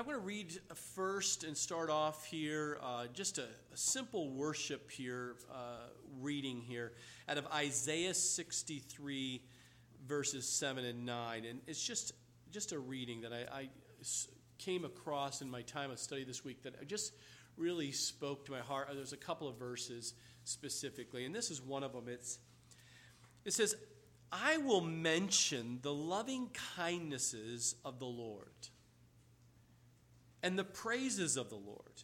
I want to read first and start off here uh, just a, a, simple worship here, uh, reading here out of Isaiah 63, verses 7 and 9. And it's just, just a reading that I, I came across in my time of study this week that just really spoke to my heart. There's a couple of verses specifically, and this is one of them. It's, it says, I will mention the loving kindnesses of the Lord and the praises of the Lord,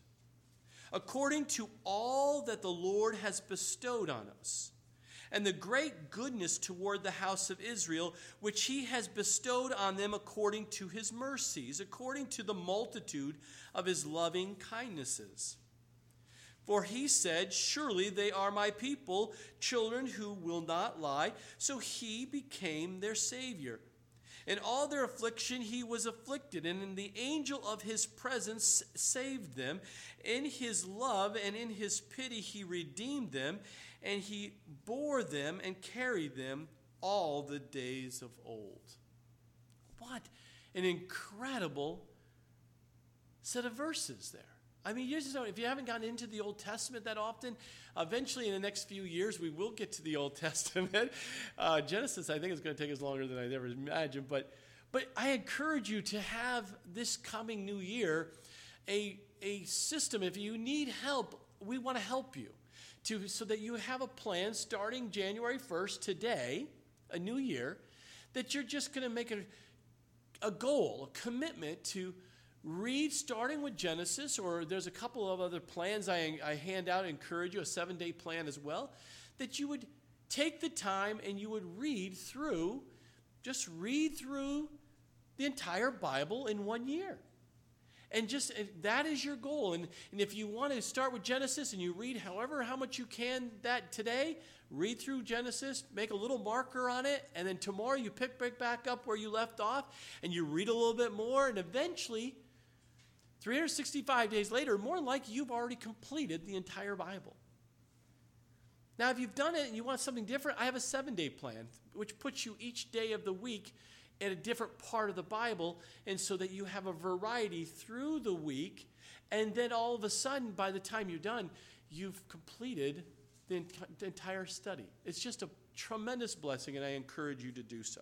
according to all that the Lord has bestowed on us, and the great goodness toward the house of Israel, which he has bestowed on them according to his mercies, according to the multitude of his loving kindnesses. For he said, Surely they are my people, children who will not lie. So he became their Savior. In all their affliction, he was afflicted, and in the angel of his presence saved them. In his love and in his pity, he redeemed them, and he bore them and carried them all the days of old. What an incredible set of verses there. I mean, you just know, if you haven't gotten into the Old Testament that often, eventually in the next few years, we will get to the Old Testament. Uh, Genesis, I think, is going to take us longer than I ever imagined. But, but I encourage you to have this coming new year a, a system. If you need help, we want to help you to, so that you have a plan starting January 1st, today, a new year, that you're just going to make a, a goal, a commitment to read starting with Genesis, or there's a couple of other plans I, I hand out, encourage you, a seven day plan as well, that you would take the time and you would read through, just read through the entire Bible in one year. And just that is your goal. And, and if you want to start with Genesis and you read however how much you can that today, read through Genesis, make a little marker on it, and then tomorrow you pick back up where you left off and you read a little bit more, and eventually 365 days later, more like you've already completed the entire Bible. Now, if you've done it and you want something different, I have a seven day plan, which puts you each day of the week at a different part of the Bible, and so that you have a variety through the week. And then all of a sudden, by the time you're done, you've completed the, the entire study. It's just a tremendous blessing, and I encourage you to do so.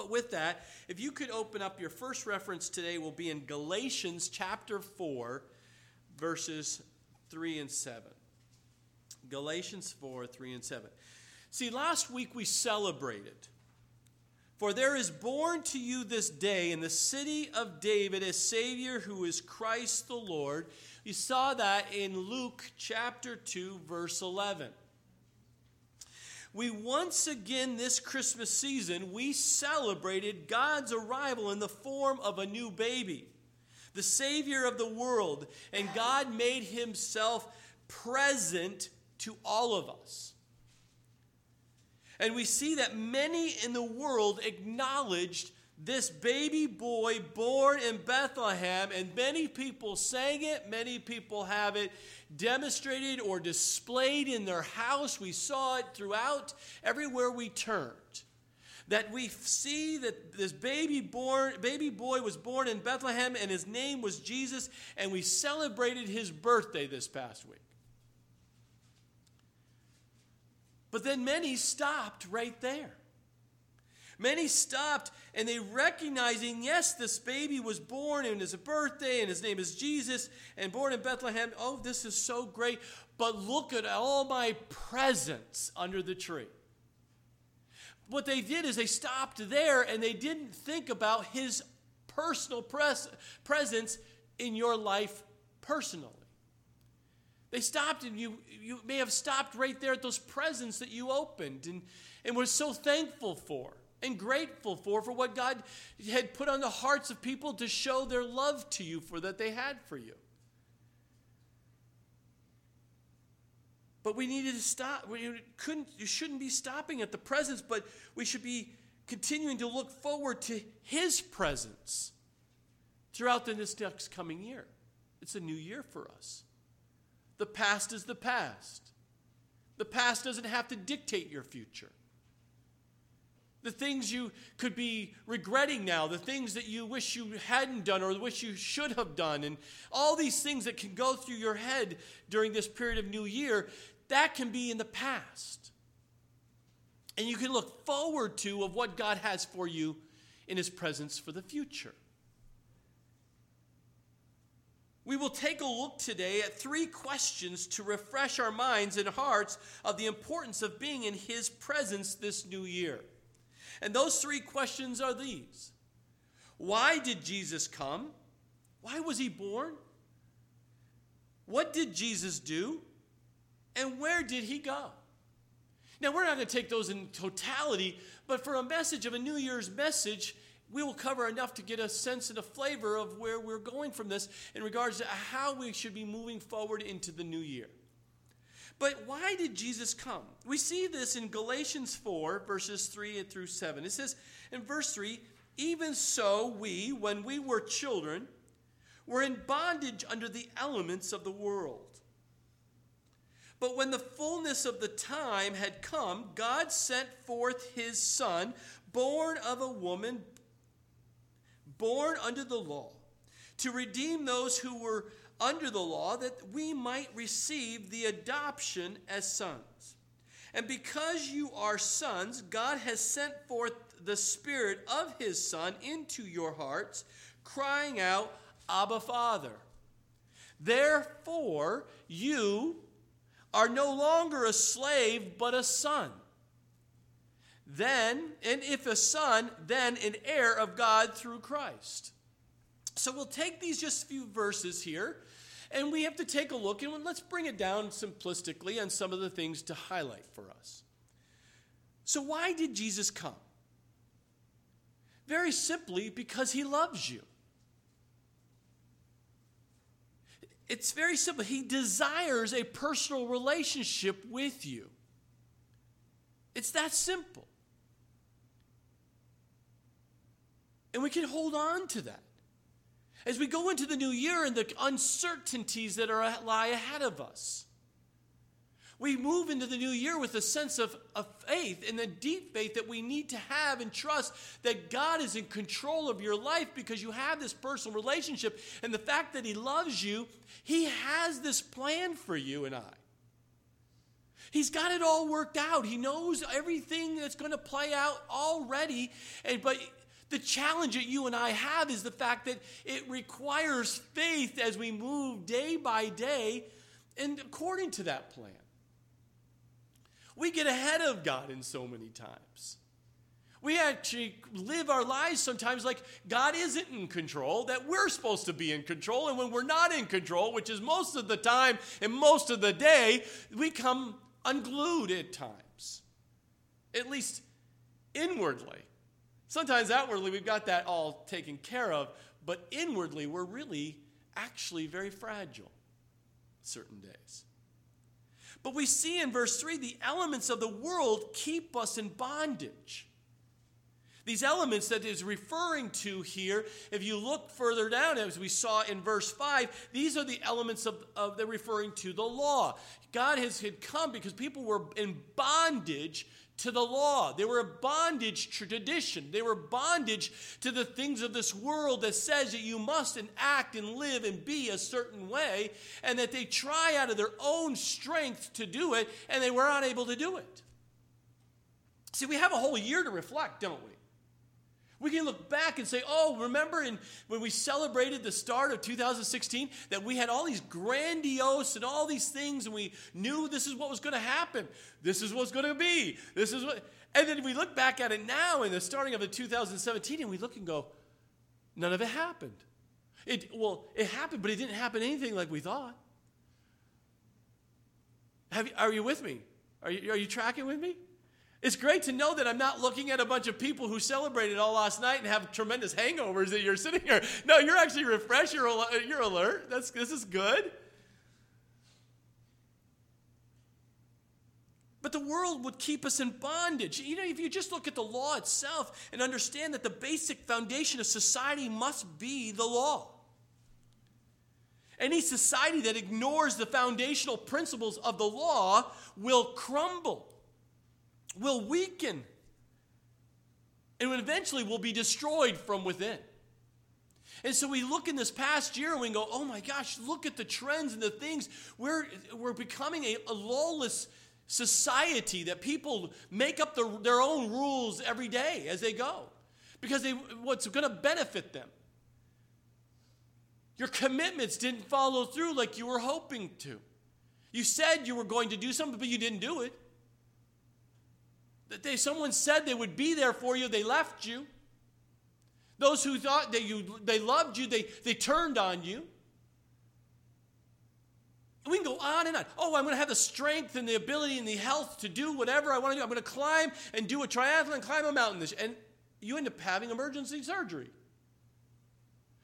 But with that, if you could open up your first reference today, will be in Galatians chapter 4, verses 3 and 7. Galatians 4, 3 and 7. See, last week we celebrated. For there is born to you this day in the city of David a Savior who is Christ the Lord. You saw that in Luke chapter 2, verse 11 we once again this Christmas season, we celebrated God's arrival in the form of a new baby, the Savior of the world, and God made himself present to all of us. And we see that many in the world acknowledged this baby boy born in Bethlehem, and many people sang it, many people have it demonstrated or displayed in their house. We saw it throughout everywhere we turned. That we see that this baby born baby boy was born in Bethlehem and his name was Jesus, and we celebrated his birthday this past week. But then many stopped right there. Many stopped and they recognizing, yes, this baby was born and a birthday and his name is Jesus and born in Bethlehem. Oh, this is so great. But look at all my presents under the tree. What they did is they stopped there and they didn't think about his personal pres- presence in your life personally. They stopped, and you, you may have stopped right there at those presents that you opened and, and were so thankful for and grateful for for what God had put on the hearts of people to show their love to you for that they had for you. But we needed to stop. We couldn't you shouldn't be stopping at the presence, but we should be continuing to look forward to his presence throughout the next coming year. It's a new year for us. The past is the past. The past doesn't have to dictate your future. The things you could be regretting now, the things that you wish you hadn't done or wish you should have done, and all these things that can go through your head during this period of New Year, that can be in the past. And you can look forward to of what God has for you in his presence for the future. We will take a look today at three questions to refresh our minds and hearts of the importance of being in his presence this new year. And those three questions are these Why did Jesus come? Why was he born? What did Jesus do? And where did he go? Now, we're not going to take those in totality, but for a message of a New Year's message, we will cover enough to get a sense and a flavor of where we're going from this in regards to how we should be moving forward into the new year. But why did Jesus come? We see this in Galatians 4, verses 3 through 7. It says in verse 3 Even so, we, when we were children, were in bondage under the elements of the world. But when the fullness of the time had come, God sent forth his Son, born of a woman, born under the law, to redeem those who were under the law, that we might receive the adoption as sons. And because you are sons, God has sent forth the Spirit of his Son into your hearts, crying out, Abba, Father. Therefore, you are no longer a slave, but a son. Then, and if a son, then an heir of God through Christ. So we'll take these just few verses here, and we have to take a look, and let's bring it down simplistically on some of the things to highlight for us. So, why did Jesus come? Very simply, because he loves you. It's very simple. He desires a personal relationship with you. It's that simple. And we can hold on to that. As we go into the new year and the uncertainties that are lie ahead of us. We move into the new year with a sense of, of faith and the deep faith that we need to have and trust that God is in control of your life because you have this personal relationship. And the fact that He loves you, He has this plan for you and I. He's got it all worked out. He knows everything that's going to play out already. And, but the challenge that you and I have is the fact that it requires faith as we move day by day and according to that plan. We get ahead of God in so many times. We actually live our lives sometimes like God isn't in control, that we're supposed to be in control. And when we're not in control, which is most of the time and most of the day, we come unglued at times, at least inwardly. Sometimes outwardly, we've got that all taken care of, but inwardly, we're really actually very fragile certain days. But we see in verse 3 the elements of the world keep us in bondage. These elements that is referring to here, if you look further down, as we saw in verse 5, these are the elements of, of the referring to the law. God has had come because people were in bondage to the law. They were a bondage to tradition. They were bondage to the things of this world that says that you must and act and live and be a certain way, and that they try out of their own strength to do it, and they were unable to do it. See, we have a whole year to reflect, don't we? We can look back and say, oh, remember in, when we celebrated the start of 2016 that we had all these grandiose and all these things, and we knew this is what was going to happen. This is what's going to be. This is what. And then we look back at it now in the starting of the 2017, and we look and go, none of it happened. It, well, it happened, but it didn't happen anything like we thought. Have are you with me? Are you, are you tracking with me? It's great to know that I'm not looking at a bunch of people who celebrated all last night and have tremendous hangovers that you're sitting here. No, you're actually refreshed. You're, you're alert. That's, this is good. But the world would keep us in bondage. You know, if you just look at the law itself and understand that the basic foundation of society must be the law. Any society that ignores the foundational principles of the law will crumble will weaken. and eventually will be destroyed from within. And so we look in this past year and we go, oh my gosh, look at the trends and the things. We're, we're becoming a, a lawless society that people make up the, their own rules every day as they go because they, what's going to benefit them. Your commitments didn't follow through like you were hoping to. You said you were going to do something, but you didn't do it. That they, someone said they would be there for you, they left you. Those who thought that you, they loved you, they, they turned on you. we can go on and on. Oh, I'm going to have the strength and the ability and the health to do whatever I want to do. I'm going to climb and do a triathlon, climb a mountain. And you end up having emergency surgery.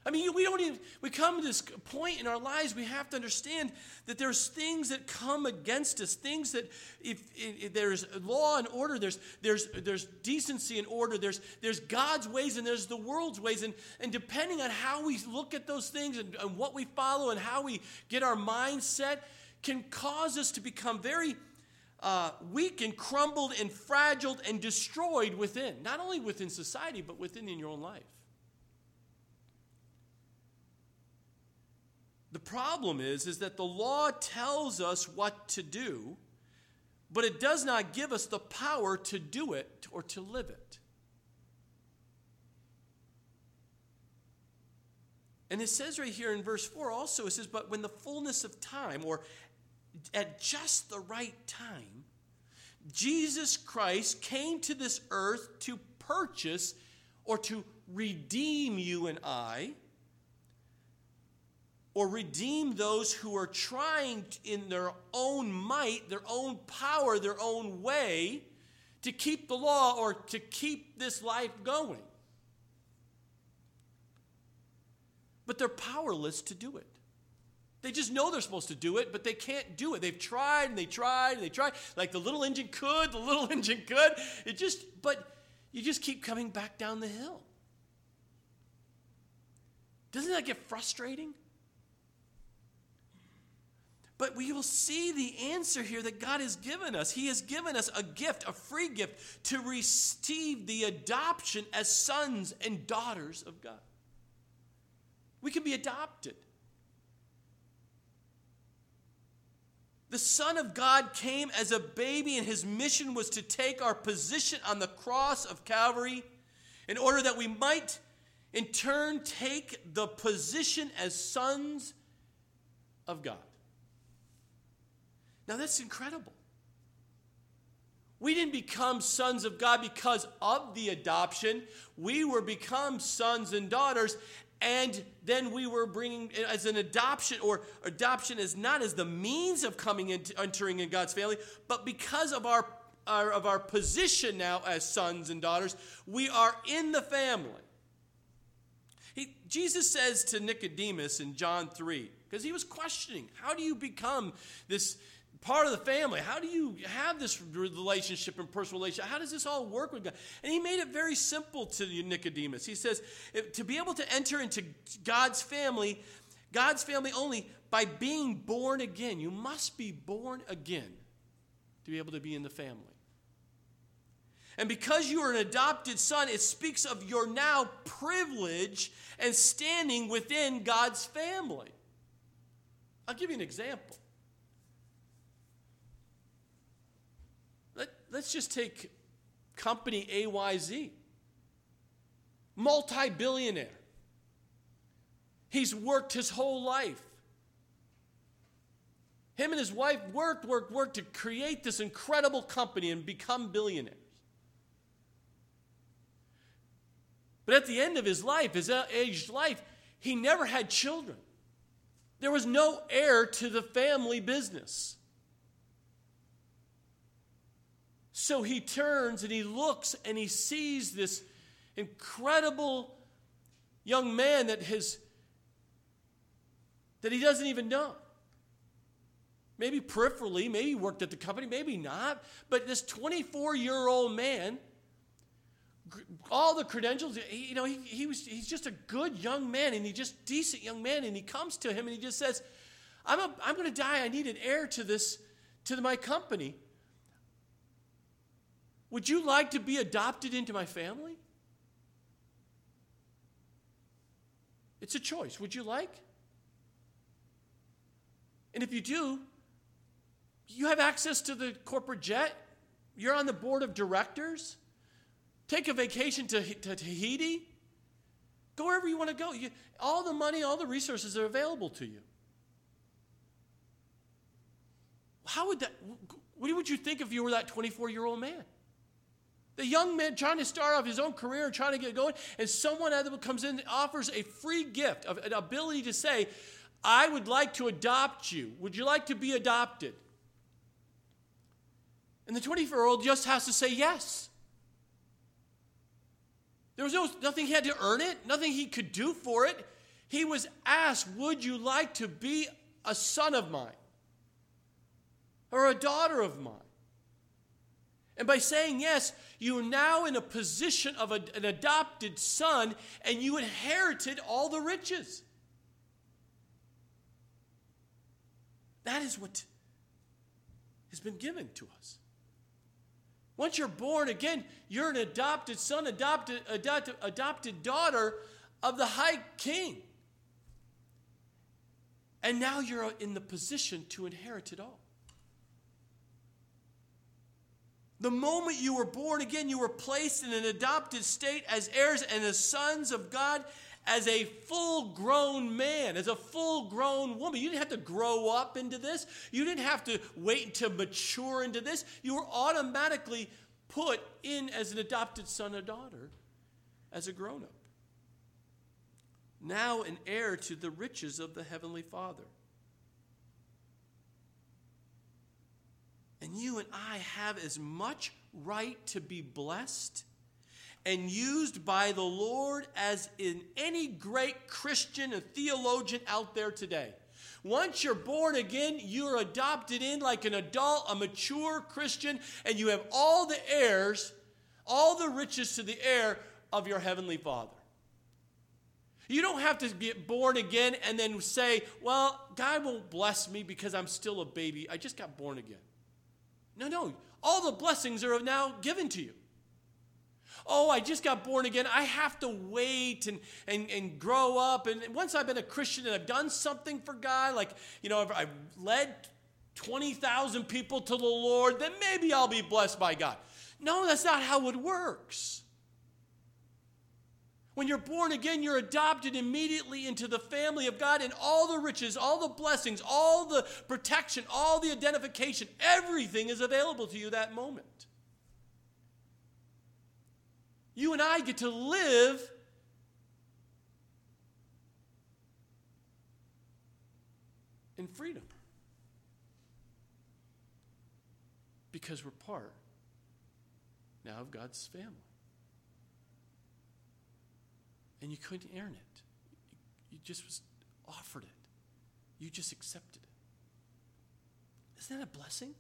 I mean, we don't even, we come to this point in our lives, we have to understand that there's things that come against us, things that if, if, there's law and order, there's, there's, there's decency and order, there's, there's God's ways and there's the world's ways. And, and depending on how we look at those things and, and what we follow and how we get our mindset can cause us to become very uh, weak and crumbled and fragile and destroyed within, not only within society, but within in your own life. The problem is, is that the law tells us what to do, but it does not give us the power to do it or to live it. And it says right here in verse 4 also, it says, But when the fullness of time, or at just the right time, Jesus Christ came to this earth to purchase or to redeem you and I or redeem those who are trying in their own might, their own power, their own way to keep the law or to keep this life going. But they're powerless to do it. They just know they're supposed to do it, but they can't do it. They've tried and they tried and they tried. Like the little engine could, the little engine could. It just, but you just keep coming back down the hill. Doesn't that get frustrating? But we will see the answer here that God has given us. He has given us a gift, a free gift, to receive the adoption as sons and daughters of God. We can be adopted. The Son of God came as a baby, and his mission was to take our position on the cross of Calvary in order that we might, in turn, take the position as sons of God. Now, that's incredible. We didn't become sons of God because of the adoption. We were become sons and daughters, and then we were bringing as an adoption, or adoption is not as the means of coming into entering in God's family, but because of our, our of our position now as sons and daughters, we are in the family. He, Jesus says to Nicodemus in John 3, because he was questioning, how do you become this? Part of the family. How do you have this relationship and personal relationship? How does this all work with God? And he made it very simple to Nicodemus. He says, to be able to enter into God's family, God's family only by being born again. You must be born again to be able to be in the family. And because you are an adopted son, it speaks of your now privilege and standing within God's family. I'll give you an example. Let's just take company AYZ, multi billionaire. He's worked his whole life. Him and his wife worked, worked, worked to create this incredible company and become billionaires. But at the end of his life, his aged life, he never had children. There was no heir to the family business. So he turns and he looks and he sees this incredible young man that has that he doesn't even know. Maybe peripherally, maybe worked at the company, maybe not. But this 24 year old man, all the credentials, you know, he, he was, he's just a good young man and he's just a decent young man. And he comes to him and he just says, I'm, a, I'm going to die. I need an heir to this, to my company. Would you like to be adopted into my family? It's a choice. Would you like? And if you do, you have access to the corporate jet. You're on the board of directors. Take a vacation to, to Tahiti. Go wherever you want to go. You, all the money, all the resources are available to you. How would that, what would you think if you were that 24 year old man? The young man trying to start off his own career and trying to get going, and someone comes in and offers a free gift of an ability to say, I would like to adopt you. Would you like to be adopted? And the 24 year old just has to say yes. There was no, nothing he had to earn it, nothing he could do for it. He was asked, Would you like to be a son of mine or a daughter of mine? And by saying yes, you are now in a position of a, an adopted son and you inherited all the riches. That is what has been given to us. Once you're born again, you're an adopted son, adopted, adopted, adopted daughter of the high king. And now you're in the position to inherit it all. The moment you were born again, you were placed in an adopted state as heirs and as sons of God, as a full grown man, as a full grown woman. You didn't have to grow up into this, you didn't have to wait to mature into this. You were automatically put in as an adopted son or daughter as a grown up. Now, an heir to the riches of the Heavenly Father. And you and I have as much right to be blessed and used by the Lord as in any great Christian and theologian out there today. Once you're born again, you're adopted in like an adult, a mature Christian, and you have all the heirs, all the riches to the heir of your heavenly Father. You don't have to get born again and then say, Well, God won't bless me because I'm still a baby. I just got born again. No, no. All the blessings are now given to you. Oh, I just got born again. I have to wait and, and, and grow up. And once I've been a Christian and I've done something for God, like, you know, I've, I've led 20,000 people to the Lord, then maybe I'll be blessed by God. No, that's not how it works. When you're born again, you're adopted immediately into the family of God, and all the riches, all the blessings, all the protection, all the identification, everything is available to you that moment. You and I get to live in freedom because we're part now of God's family and you couldn't earn it. You just was offered it. You just accepted it. Isn't that a blessing?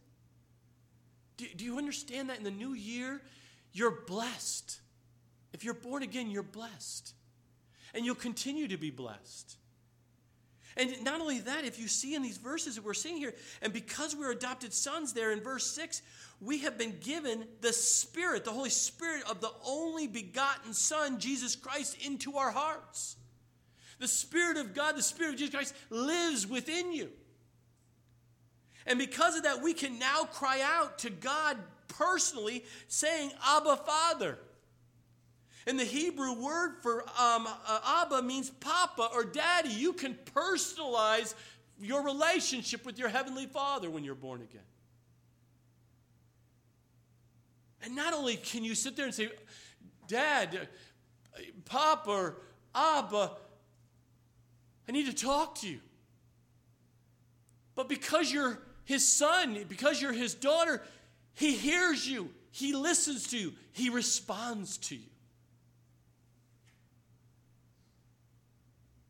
Do, do you understand that in the new year, you're blessed? If you're born again, you're blessed. And you'll continue to be blessed. And not only that, if you see in these verses that we're seeing here, and because we're adopted sons there in verse 6, we have been given the Spirit, the Holy Spirit of the only begotten Son, Jesus Christ, into our hearts. The Spirit of God, the Spirit of Jesus Christ, lives within you. And because of that, we can now cry out to God personally, saying, Abba, Father. And the Hebrew word for um, uh, Abba means Papa or Daddy. You can personalize your relationship with your Heavenly Father when you're born again. And not only can you sit there and say, Dad, Papa, or Abba, I need to talk to you. But because you're his son, because you're his daughter, he hears you, he listens to you, he responds to you.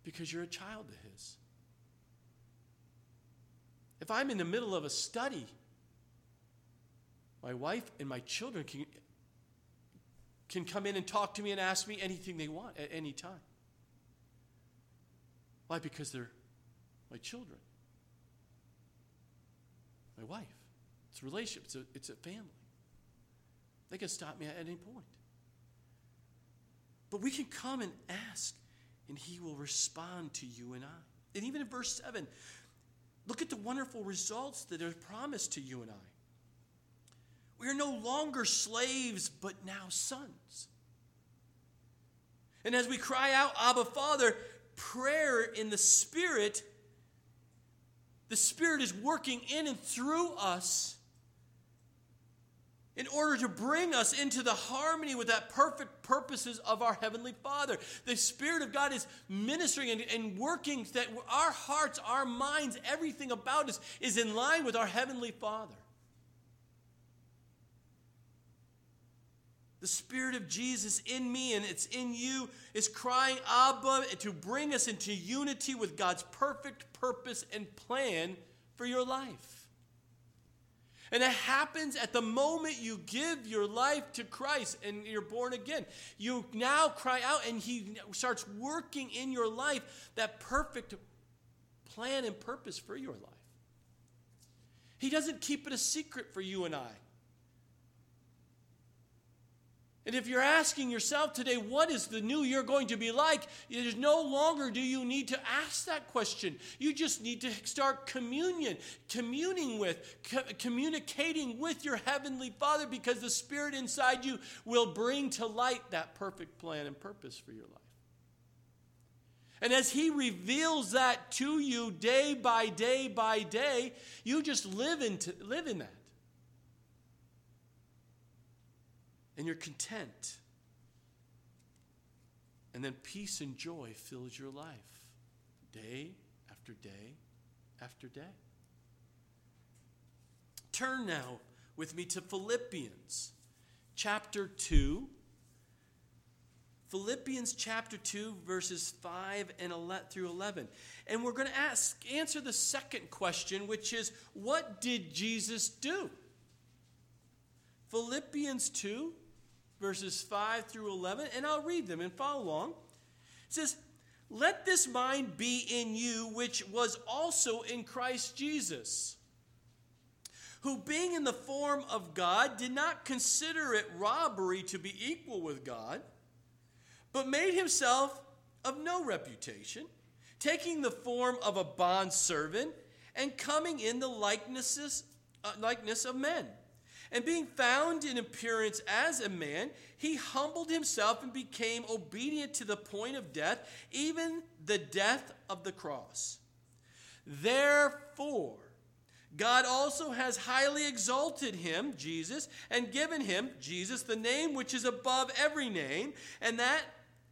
Because you're a child of his. If I'm in the middle of a study my wife and my children can, can come in and talk to me and ask me anything they want at any time. Why? Because they're my children, my wife. It's a relationship, it's a, it's a family. They can stop me at any point. But we can come and ask and he will respond to you and I. And even in verse 7, look at the wonderful results that are promised to you and I. We are no longer slaves, but now sons. And as we cry out, Abba, Father, prayer in the Spirit, the Spirit is working in and through us in order to bring us into the harmony with that perfect purposes of our Heavenly Father. The Spirit of God is ministering and, and working that our hearts, our minds, everything about us is in line with our Heavenly Father. The Spirit of Jesus in me and it's in you is crying, Abba, to bring us into unity with God's perfect purpose and plan for your life. And it happens at the moment you give your life to Christ and you're born again. You now cry out, and He starts working in your life that perfect plan and purpose for your life. He doesn't keep it a secret for you and I. And if you're asking yourself today, what is the new year going to be like? There's no longer do you need to ask that question. You just need to start communion, communing with, co- communicating with your Heavenly Father because the Spirit inside you will bring to light that perfect plan and purpose for your life. And as He reveals that to you day by day by day, you just live, into, live in that. And you're content. And then peace and joy fills your life day after day after day. Turn now with me to Philippians chapter 2. Philippians chapter 2, verses 5 and 11 through 11. And we're going to ask, answer the second question, which is what did Jesus do? Philippians 2, verses 5 through 11, and I'll read them and follow along. It says, Let this mind be in you, which was also in Christ Jesus, who being in the form of God did not consider it robbery to be equal with God, but made himself of no reputation, taking the form of a bondservant and coming in the likenesses, uh, likeness of men. And being found in appearance as a man, he humbled himself and became obedient to the point of death, even the death of the cross. Therefore, God also has highly exalted him, Jesus, and given him, Jesus, the name which is above every name, and that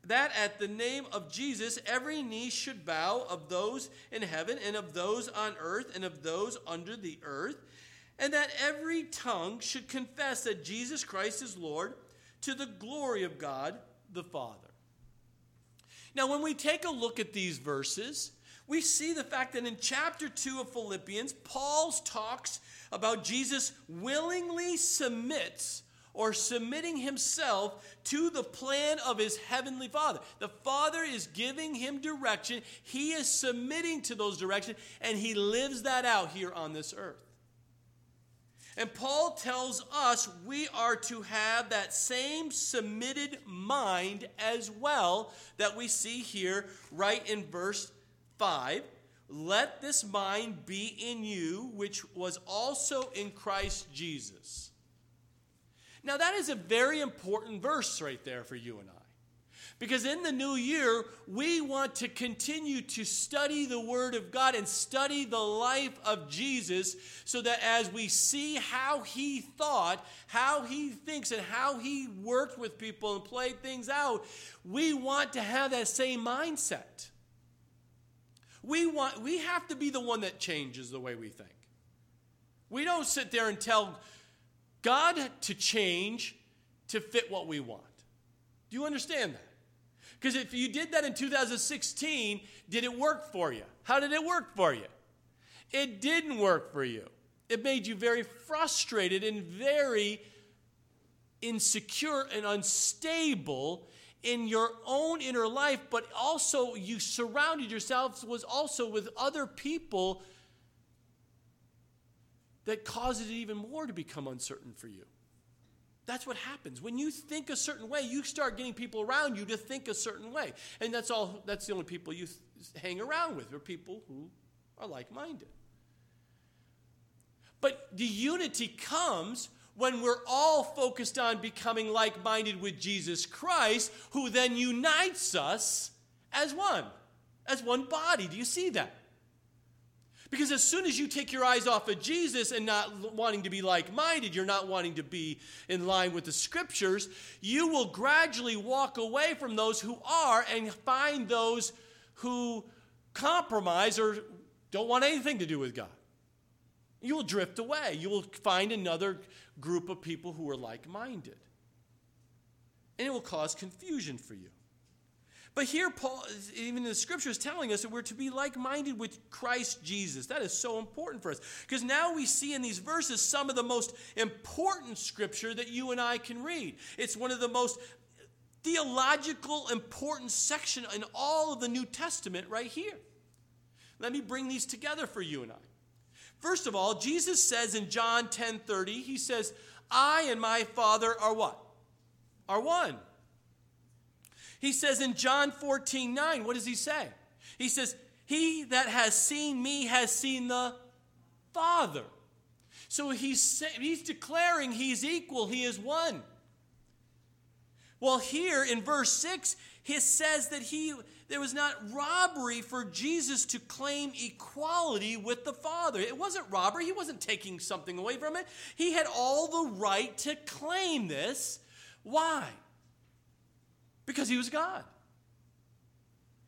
that at the name of Jesus every knee should bow of those in heaven and of those on earth and of those under the earth and that every tongue should confess that Jesus Christ is Lord to the glory of God the Father. Now, when we take a look at these verses, we see the fact that in chapter 2 of Philippians, Paul talks about Jesus willingly submits or submitting himself to the plan of his heavenly Father. The Father is giving him direction, he is submitting to those directions, and he lives that out here on this earth. And Paul tells us we are to have that same submitted mind as well that we see here right in verse 5. Let this mind be in you, which was also in Christ Jesus. Now, that is a very important verse right there for you and I. Because in the new year, we want to continue to study the Word of God and study the life of Jesus so that as we see how He thought, how He thinks, and how He worked with people and played things out, we want to have that same mindset. We, want, we have to be the one that changes the way we think. We don't sit there and tell God to change to fit what we want. Do you understand that? Because if you did that in 2016, did it work for you? How did it work for you? It didn't work for you. It made you very frustrated and very insecure and unstable in your own inner life, but also you surrounded yourselves was also with other people that caused it even more to become uncertain for you. That's what happens. When you think a certain way, you start getting people around you to think a certain way. And that's all that's the only people you th- hang around with are people who are like-minded. But the unity comes when we're all focused on becoming like-minded with Jesus Christ, who then unites us as one, as one body. Do you see that? Because as soon as you take your eyes off of Jesus and not wanting to be like minded, you're not wanting to be in line with the scriptures, you will gradually walk away from those who are and find those who compromise or don't want anything to do with God. You will drift away. You will find another group of people who are like minded. And it will cause confusion for you. But here, Paul, even the scripture, is telling us that we're to be like minded with Christ Jesus. That is so important for us. Because now we see in these verses some of the most important scripture that you and I can read. It's one of the most theological, important section in all of the New Testament right here. Let me bring these together for you and I. First of all, Jesus says in John 10 30, he says, I and my Father are what? Are one. He says in John 14, 9, what does he say? He says, He that has seen me has seen the Father. So he's, he's declaring he's equal, he is one. Well, here in verse 6, he says that he there was not robbery for Jesus to claim equality with the Father. It wasn't robbery. He wasn't taking something away from it. He had all the right to claim this. Why? Because he was God.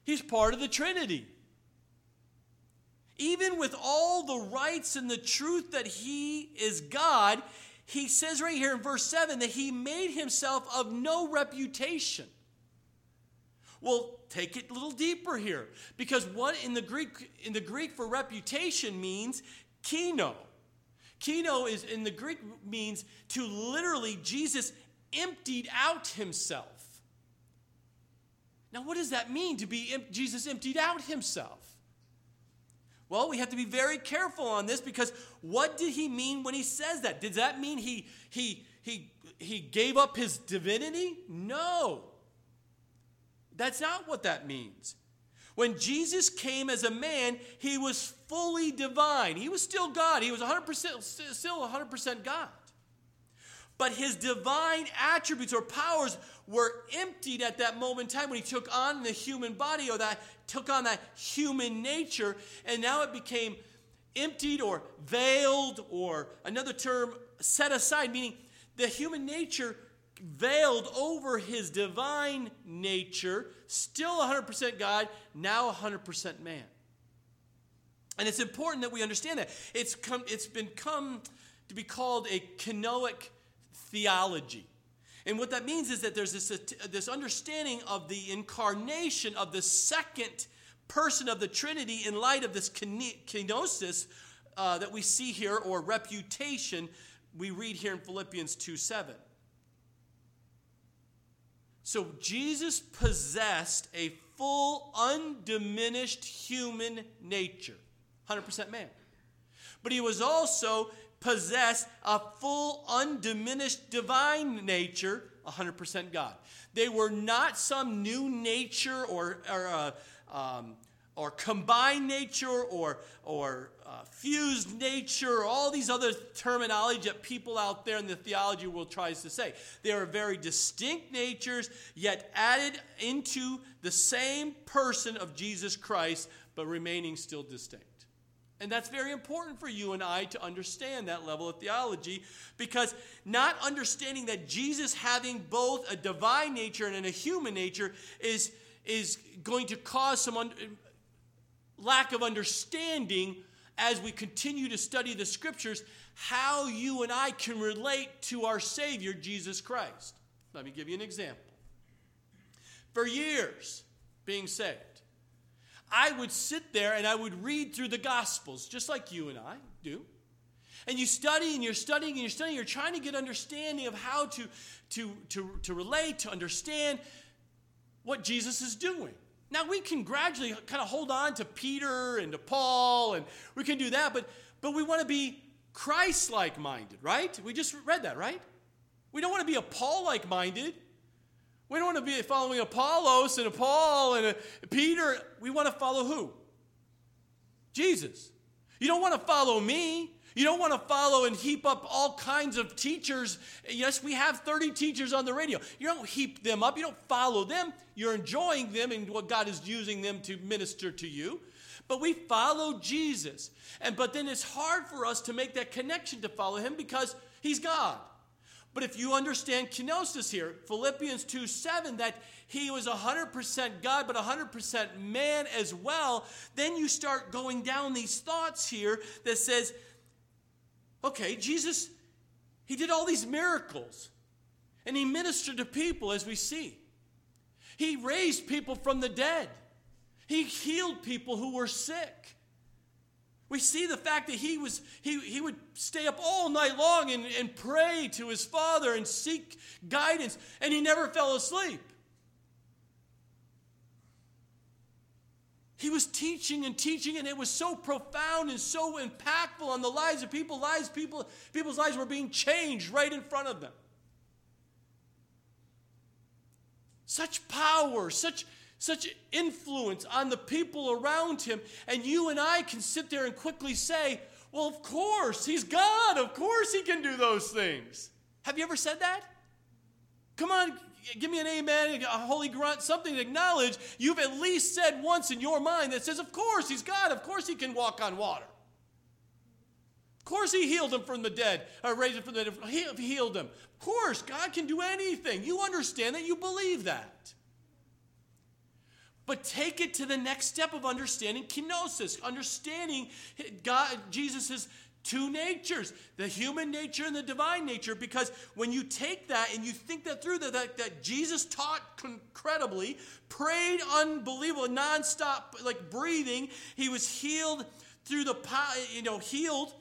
He's part of the Trinity. Even with all the rights and the truth that he is God, he says right here in verse 7 that he made himself of no reputation. Well, take it a little deeper here because what in the Greek in the Greek for reputation means kino. Kino is in the Greek means to literally Jesus emptied out himself. Now, what does that mean to be Jesus emptied out himself? Well, we have to be very careful on this because what did he mean when he says that? Does that mean he he he he gave up his divinity? No. That's not what that means. When Jesus came as a man, he was fully divine. He was still God. He was 100% still 100% God. But his divine attributes or powers were emptied at that moment in time when he took on the human body or that took on that human nature, and now it became emptied or veiled, or another term, set aside, meaning the human nature veiled over his divine nature, still 100% God, now 100% man. And it's important that we understand that. It's, come, it's been come to be called a kenotic theology. And what that means is that there's this, this understanding of the incarnation of the second person of the Trinity in light of this kenosis uh, that we see here, or reputation, we read here in Philippians 2 7. So Jesus possessed a full, undiminished human nature, 100% man. But he was also possessed a full, undiminished divine nature, 100% God. They were not some new nature or, or, uh, um, or combined nature or, or uh, fused nature, all these other terminology that people out there in the theology world tries to say. They are very distinct natures, yet added into the same person of Jesus Christ, but remaining still distinct. And that's very important for you and I to understand that level of theology because not understanding that Jesus having both a divine nature and a human nature is, is going to cause some un- lack of understanding as we continue to study the scriptures how you and I can relate to our Savior, Jesus Christ. Let me give you an example. For years, being saved, I would sit there and I would read through the Gospels, just like you and I do. And you study and you're studying and you're studying, you're trying to get understanding of how to, to, to, to relate, to understand what Jesus is doing. Now, we can gradually kind of hold on to Peter and to Paul, and we can do that, but, but we want to be Christ like minded, right? We just read that, right? We don't want to be a Paul like minded. We don't want to be following Apollos and Paul and uh, Peter. We want to follow who? Jesus. You don't want to follow me. You don't want to follow and heap up all kinds of teachers. Yes, we have 30 teachers on the radio. You don't heap them up. You don't follow them. You're enjoying them and what God is using them to minister to you. But we follow Jesus. And but then it's hard for us to make that connection to follow him because he's God. But if you understand kenosis here, Philippians 2 7, that he was 100% God, but 100% man as well, then you start going down these thoughts here that says, okay, Jesus, he did all these miracles and he ministered to people as we see. He raised people from the dead, he healed people who were sick. We see the fact that he was he, he would stay up all night long and, and pray to his father and seek guidance, and he never fell asleep. He was teaching and teaching, and it was so profound and so impactful on the lives of people. Lives, people, people's lives were being changed right in front of them. Such power, such such influence on the people around him. And you and I can sit there and quickly say, well, of course, he's God. Of course, he can do those things. Have you ever said that? Come on, give me an amen, a holy grunt, something to acknowledge you've at least said once in your mind that says, Of course, he's God. Of course, he can walk on water. Of course, he healed him from the dead, or raised him from the dead. He healed him. Of course, God can do anything. You understand that, you believe that. But take it to the next step of understanding kenosis, understanding God, Jesus' two natures, the human nature and the divine nature. Because when you take that and you think that through, that, that, that Jesus taught incredibly, prayed unbelievable, nonstop, like breathing, he was healed through the, you know, healed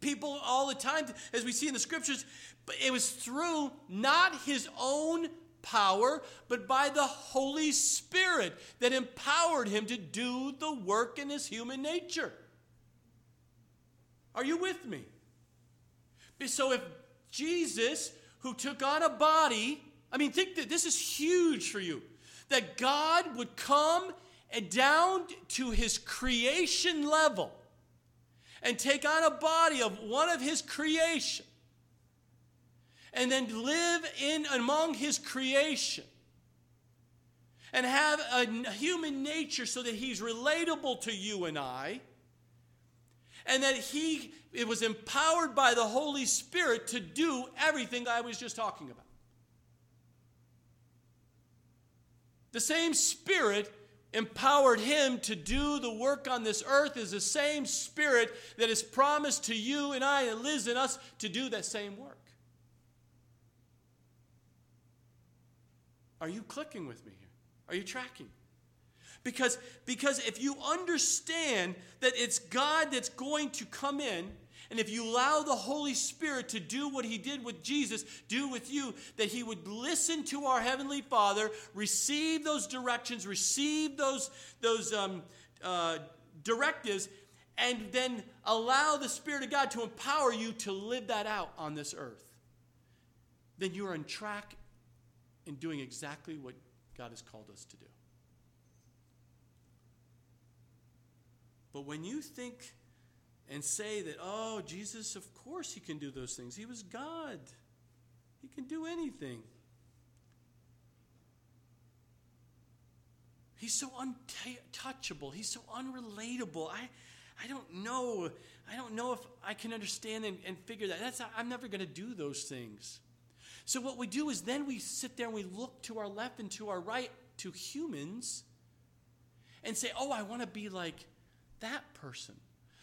people all the time, as we see in the scriptures. But it was through not his own power, but by the Holy Spirit that empowered him to do the work in his human nature. Are you with me? So if Jesus, who took on a body, I mean, think that this is huge for you, that God would come and down to his creation level and take on a body of one of his creation and then live in among his creation and have a human nature so that he's relatable to you and I and that he it was empowered by the Holy Spirit to do everything I was just talking about. The same Spirit empowered him to do the work on this earth is the same Spirit that is promised to you and I and lives in us to do that same work. Are you clicking with me here? Are you tracking? Because, because if you understand that it's God that's going to come in, and if you allow the Holy Spirit to do what he did with Jesus, do with you, that he would listen to our Heavenly Father, receive those directions, receive those, those um, uh, directives, and then allow the Spirit of God to empower you to live that out on this earth, then you are on track in doing exactly what God has called us to do. But when you think and say that, oh, Jesus, of course he can do those things, he was God, he can do anything. He's so untouchable. He's so unrelatable. I, I don't know. I don't know if I can understand and, and figure that. That's, I'm never going to do those things. So, what we do is then we sit there and we look to our left and to our right to humans and say, oh, I want to be like that person.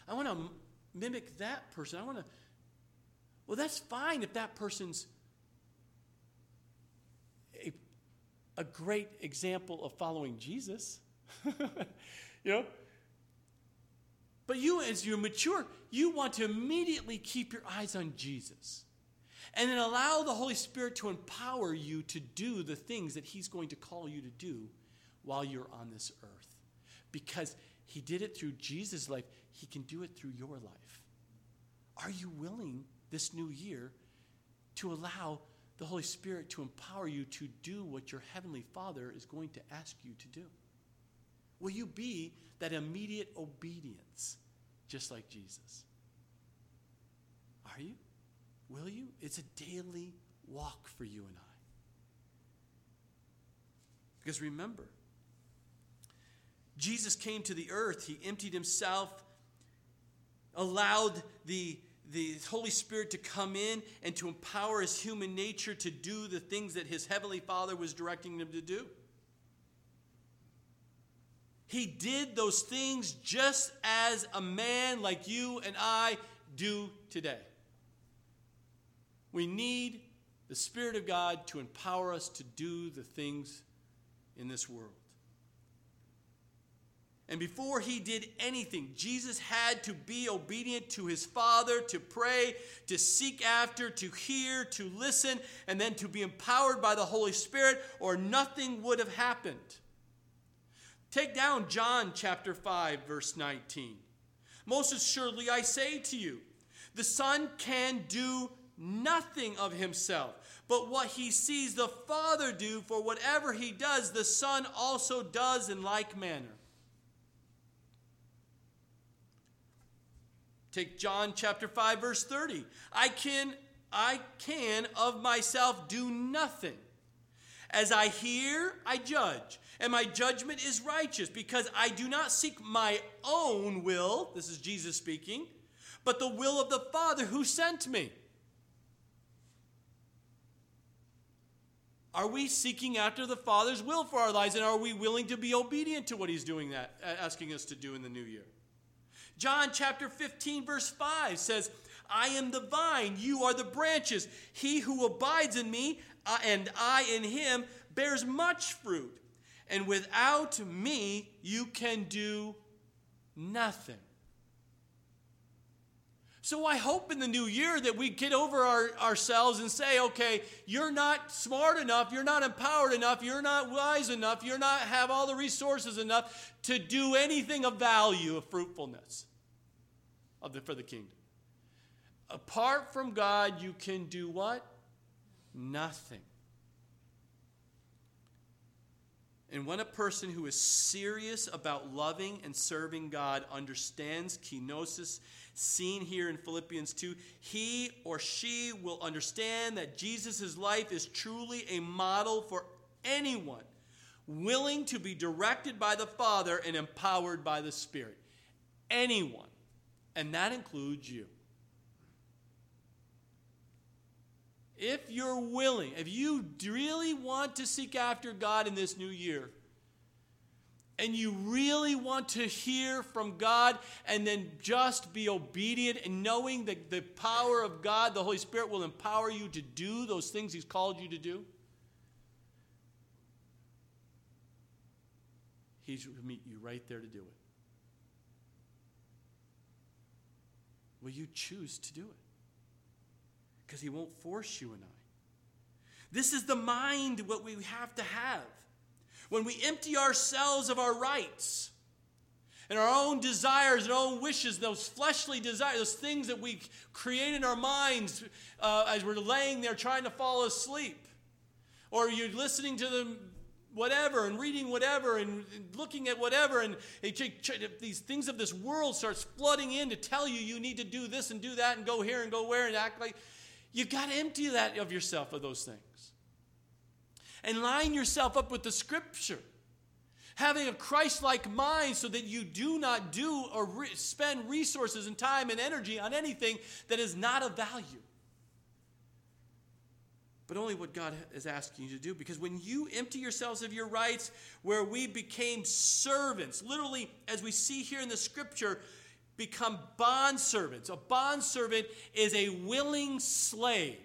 I want to mimic that person. I want to. Well, that's fine if that person's a, a great example of following Jesus. you know? But you, as you mature, you want to immediately keep your eyes on Jesus and then allow the Holy Spirit to empower you to do the things that He's going to call you to do while you're on this earth. Because He did it through Jesus' life, He can do it through your life. Are you willing this new year to allow the Holy Spirit to empower you to do what your Heavenly Father is going to ask you to do? Will you be that immediate obedience, just like Jesus? Are you? Will you? It's a daily walk for you and I. Because remember, Jesus came to the earth, he emptied himself, allowed the, the Holy Spirit to come in and to empower his human nature to do the things that his heavenly Father was directing him to do. He did those things just as a man like you and I do today. We need the Spirit of God to empower us to do the things in this world. And before he did anything, Jesus had to be obedient to his Father, to pray, to seek after, to hear, to listen, and then to be empowered by the Holy Spirit, or nothing would have happened. Take down John chapter 5, verse 19. Most assuredly, I say to you, the Son can do nothing of himself, but what he sees the Father do, for whatever he does, the Son also does in like manner. Take John chapter 5 verse 30. I can I can of myself do nothing. As I hear, I judge, and my judgment is righteous because I do not seek my own will, this is Jesus speaking, but the will of the Father who sent me. Are we seeking after the Father's will for our lives and are we willing to be obedient to what he's doing that asking us to do in the new year? John chapter 15, verse 5 says, I am the vine, you are the branches. He who abides in me uh, and I in him bears much fruit. And without me, you can do nothing. So I hope in the new year that we get over our, ourselves and say, okay, you're not smart enough, you're not empowered enough, you're not wise enough, you're not have all the resources enough to do anything of value of fruitfulness of the, for the kingdom. Apart from God, you can do what? Nothing. And when a person who is serious about loving and serving God understands kenosis, seen here in Philippians 2, he or she will understand that Jesus' life is truly a model for anyone willing to be directed by the Father and empowered by the Spirit. Anyone. And that includes you. If you're willing, if you really want to seek after God in this new year, and you really want to hear from God and then just be obedient and knowing that the power of God, the Holy Spirit, will empower you to do those things He's called you to do, He will meet you right there to do it. Will you choose to do it? because he won't force you and I. This is the mind what we have to have. When we empty ourselves of our rights and our own desires and our own wishes, those fleshly desires, those things that we create in our minds uh, as we're laying there trying to fall asleep, or you're listening to the whatever and reading whatever and looking at whatever and these things of this world starts flooding in to tell you you need to do this and do that and go here and go where and act like you got to empty that of yourself of those things. And line yourself up with the scripture. Having a Christ like mind so that you do not do or re- spend resources and time and energy on anything that is not of value. But only what God is asking you to do. Because when you empty yourselves of your rights, where we became servants, literally, as we see here in the scripture, become bondservants. A bondservant is a willing slave.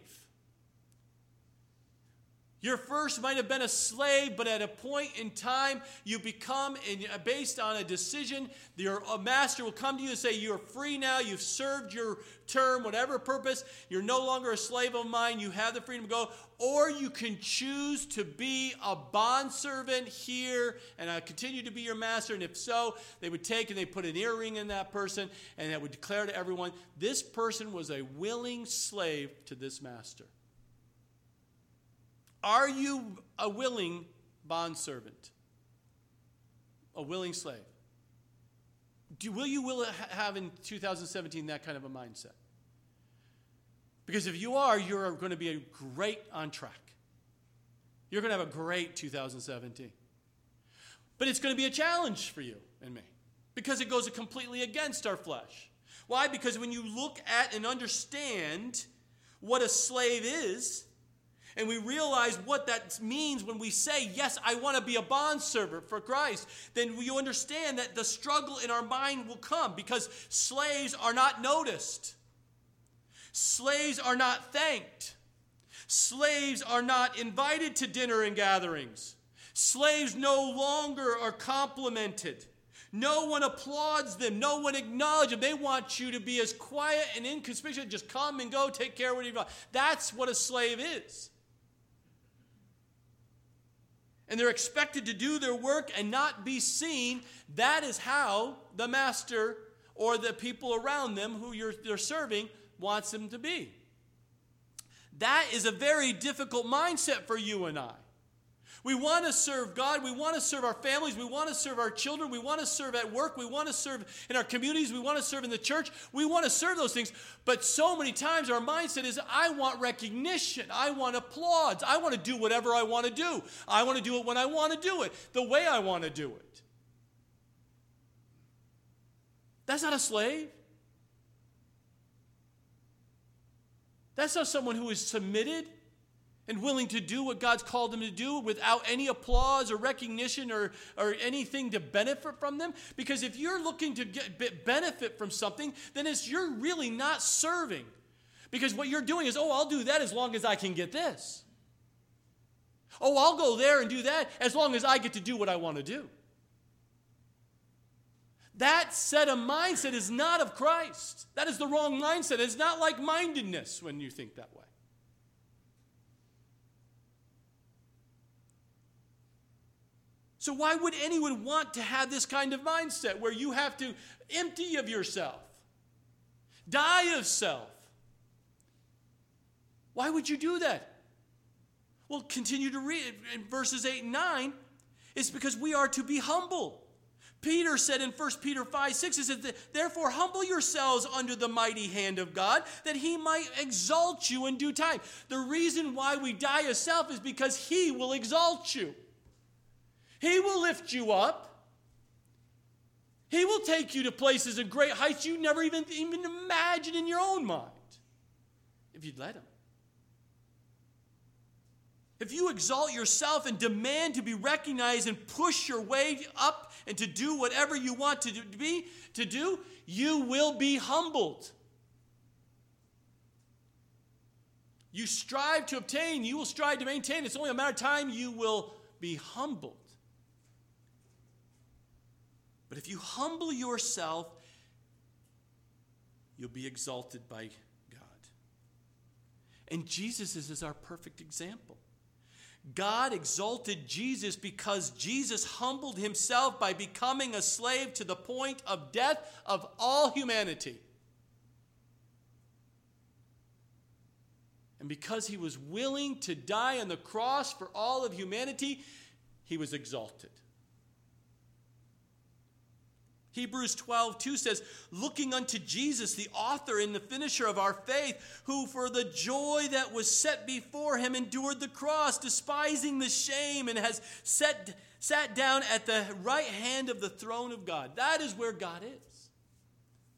Your first might have been a slave, but at a point in time, you become, and based on a decision, your master will come to you and say, You're free now. You've served your term, whatever purpose. You're no longer a slave of mine. You have the freedom to go. Or you can choose to be a bondservant here and I continue to be your master. And if so, they would take and they put an earring in that person and that would declare to everyone, This person was a willing slave to this master. Are you a willing bondservant? A willing slave? Do, will you will have in 2017 that kind of a mindset? Because if you are, you're going to be a great on track. You're going to have a great 2017. But it's going to be a challenge for you and me because it goes completely against our flesh. Why? Because when you look at and understand what a slave is, and we realize what that means when we say, Yes, I want to be a bondservant for Christ, then you understand that the struggle in our mind will come because slaves are not noticed. Slaves are not thanked. Slaves are not invited to dinner and gatherings. Slaves no longer are complimented. No one applauds them. No one acknowledges them. They want you to be as quiet and inconspicuous. Just come and go, take care of what you want. That's what a slave is. And they're expected to do their work and not be seen. That is how the master or the people around them who you're, they're serving wants them to be. That is a very difficult mindset for you and I. We want to serve God. We want to serve our families. We want to serve our children. We want to serve at work. We want to serve in our communities. We want to serve in the church. We want to serve those things. But so many times our mindset is I want recognition. I want applause. I want to do whatever I want to do. I want to do it when I want to do it, the way I want to do it. That's not a slave. That's not someone who is submitted and willing to do what God's called them to do without any applause or recognition or, or anything to benefit from them. Because if you're looking to get benefit from something, then it's you're really not serving. Because what you're doing is, oh, I'll do that as long as I can get this. Oh, I'll go there and do that as long as I get to do what I want to do. That set of mindset is not of Christ. That is the wrong mindset. It's not like mindedness when you think that way. So, why would anyone want to have this kind of mindset where you have to empty of yourself, die of self? Why would you do that? Well, continue to read in verses 8 and 9. It's because we are to be humble. Peter said in 1 Peter 5 6, he said, Therefore, humble yourselves under the mighty hand of God, that he might exalt you in due time. The reason why we die of self is because he will exalt you, he will lift you up. He will take you to places and great heights you never even, even imagined in your own mind if you'd let him. If you exalt yourself and demand to be recognized and push your way up and to do whatever you want to be to do, you will be humbled. You strive to obtain, you will strive to maintain. It's only a matter of time you will be humbled. But if you humble yourself, you'll be exalted by God. And Jesus is our perfect example. God exalted Jesus because Jesus humbled himself by becoming a slave to the point of death of all humanity. And because he was willing to die on the cross for all of humanity, he was exalted. Hebrews 12, 2 says, Looking unto Jesus, the author and the finisher of our faith, who for the joy that was set before him endured the cross, despising the shame, and has set, sat down at the right hand of the throne of God. That is where God is.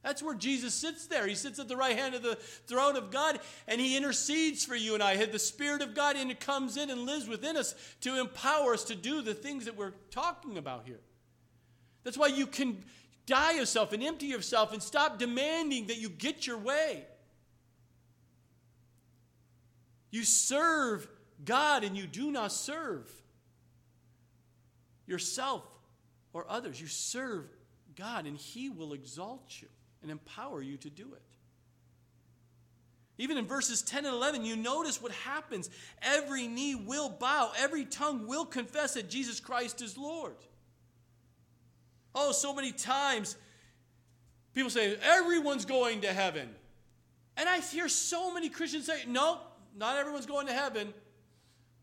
That's where Jesus sits there. He sits at the right hand of the throne of God and he intercedes for you and I. The Spirit of God in, comes in and lives within us to empower us to do the things that we're talking about here. That's why you can Die yourself and empty yourself and stop demanding that you get your way. You serve God and you do not serve yourself or others. You serve God and He will exalt you and empower you to do it. Even in verses 10 and 11, you notice what happens. Every knee will bow, every tongue will confess that Jesus Christ is Lord. Oh, so many times people say, everyone's going to heaven. And I hear so many Christians say, no, not everyone's going to heaven.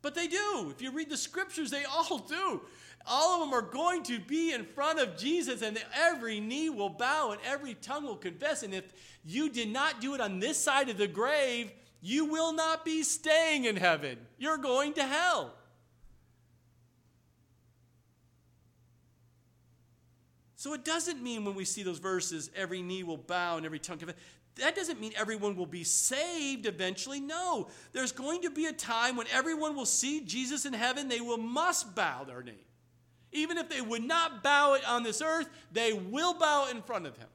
But they do. If you read the scriptures, they all do. All of them are going to be in front of Jesus, and every knee will bow and every tongue will confess. And if you did not do it on this side of the grave, you will not be staying in heaven. You're going to hell. So it doesn't mean when we see those verses, every knee will bow and every tongue confess. That doesn't mean everyone will be saved eventually. No. There's going to be a time when everyone will see Jesus in heaven. They will must bow their knee. Even if they would not bow it on this earth, they will bow in front of him.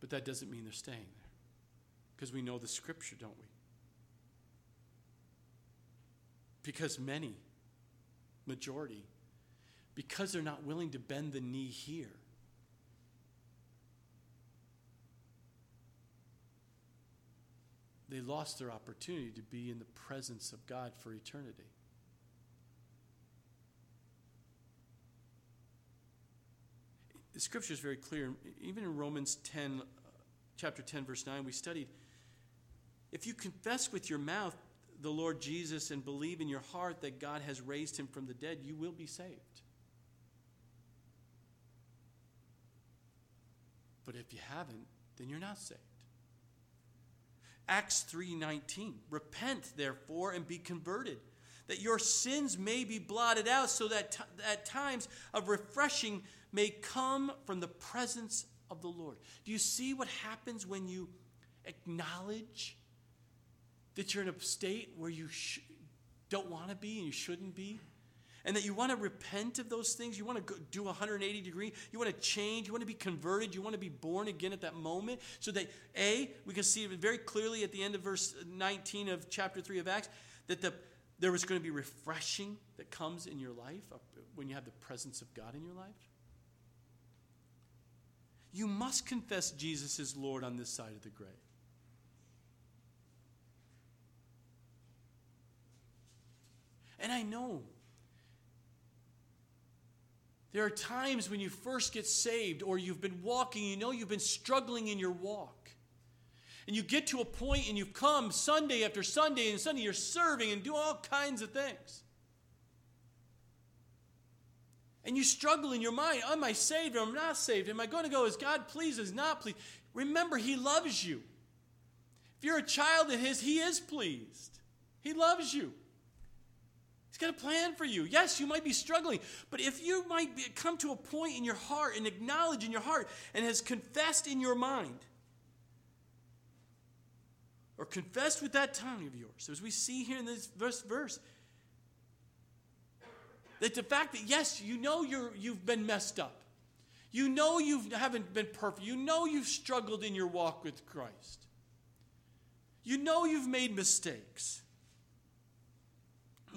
But that doesn't mean they're staying there. Because we know the scripture, don't we? Because many, majority, because they're not willing to bend the knee here, they lost their opportunity to be in the presence of God for eternity. The scripture is very clear. Even in Romans 10, chapter 10, verse 9, we studied if you confess with your mouth the Lord Jesus and believe in your heart that God has raised him from the dead, you will be saved. But if you haven't, then you're not saved. Acts 3:19 Repent therefore and be converted that your sins may be blotted out so that t- at times of refreshing may come from the presence of the Lord. Do you see what happens when you acknowledge that you're in a state where you sh- don't want to be and you shouldn't be? And that you want to repent of those things. You want to do 180 degree. You want to change. You want to be converted. You want to be born again at that moment. So that, A, we can see very clearly at the end of verse 19 of chapter 3 of Acts that the, there was going to be refreshing that comes in your life when you have the presence of God in your life. You must confess Jesus is Lord on this side of the grave. And I know there are times when you first get saved or you've been walking, you know you've been struggling in your walk. And you get to a point and you've come Sunday after Sunday and Sunday, you're serving and do all kinds of things. And you struggle in your mind Am I saved or am I not saved? Am I going to go as God pleases, not pleased? Remember, He loves you. If you're a child of His, He is pleased. He loves you got a plan for you. Yes, you might be struggling, but if you might be, come to a point in your heart and acknowledge in your heart and has confessed in your mind, or confessed with that tongue of yours, as we see here in this verse, that the fact that yes, you know you're, you've been messed up, you know you haven't been perfect, you know you've struggled in your walk with Christ, you know you've made mistakes.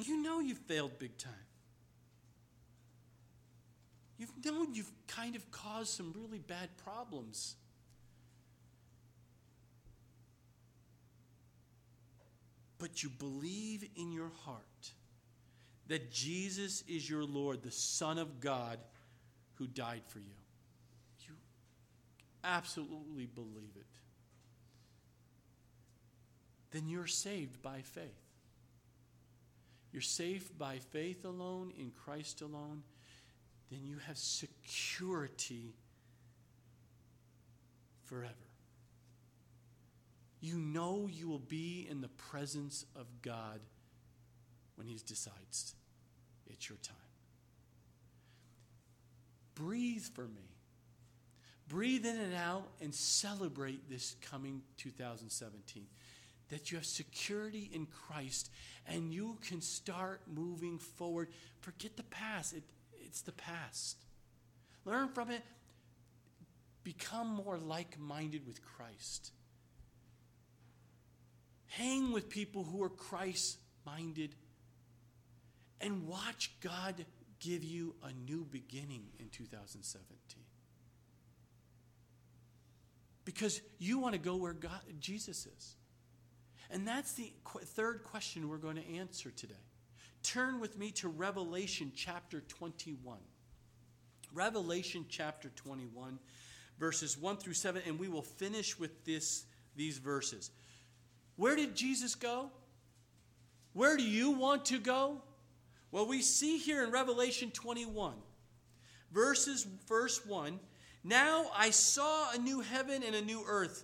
You know you've failed big time. You've known you've kind of caused some really bad problems. But you believe in your heart that Jesus is your Lord, the Son of God who died for you. You absolutely believe it. Then you're saved by faith. You're safe by faith alone, in Christ alone, then you have security forever. You know you will be in the presence of God when He decides it's your time. Breathe for me. Breathe in and out and celebrate this coming 2017 that you have security in Christ and you can start moving forward. Forget the past, it, it's the past. Learn from it. Become more like minded with Christ. Hang with people who are Christ minded and watch God give you a new beginning in 2017 because you want to go where God, Jesus is. And that's the qu- third question we're going to answer today. Turn with me to Revelation chapter 21. Revelation chapter 21, verses 1 through 7, and we will finish with this, these verses. Where did Jesus go? Where do you want to go? Well, we see here in Revelation 21, verses, verse 1 Now I saw a new heaven and a new earth,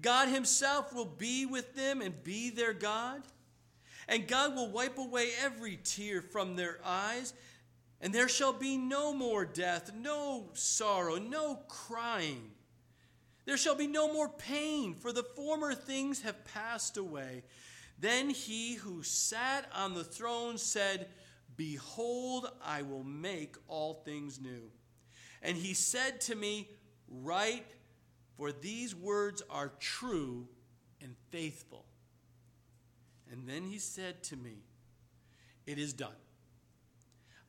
God himself will be with them and be their God. And God will wipe away every tear from their eyes, and there shall be no more death, no sorrow, no crying. There shall be no more pain, for the former things have passed away. Then he who sat on the throne said, Behold, I will make all things new. And he said to me, Write, for these words are true and faithful. And then he said to me, It is done.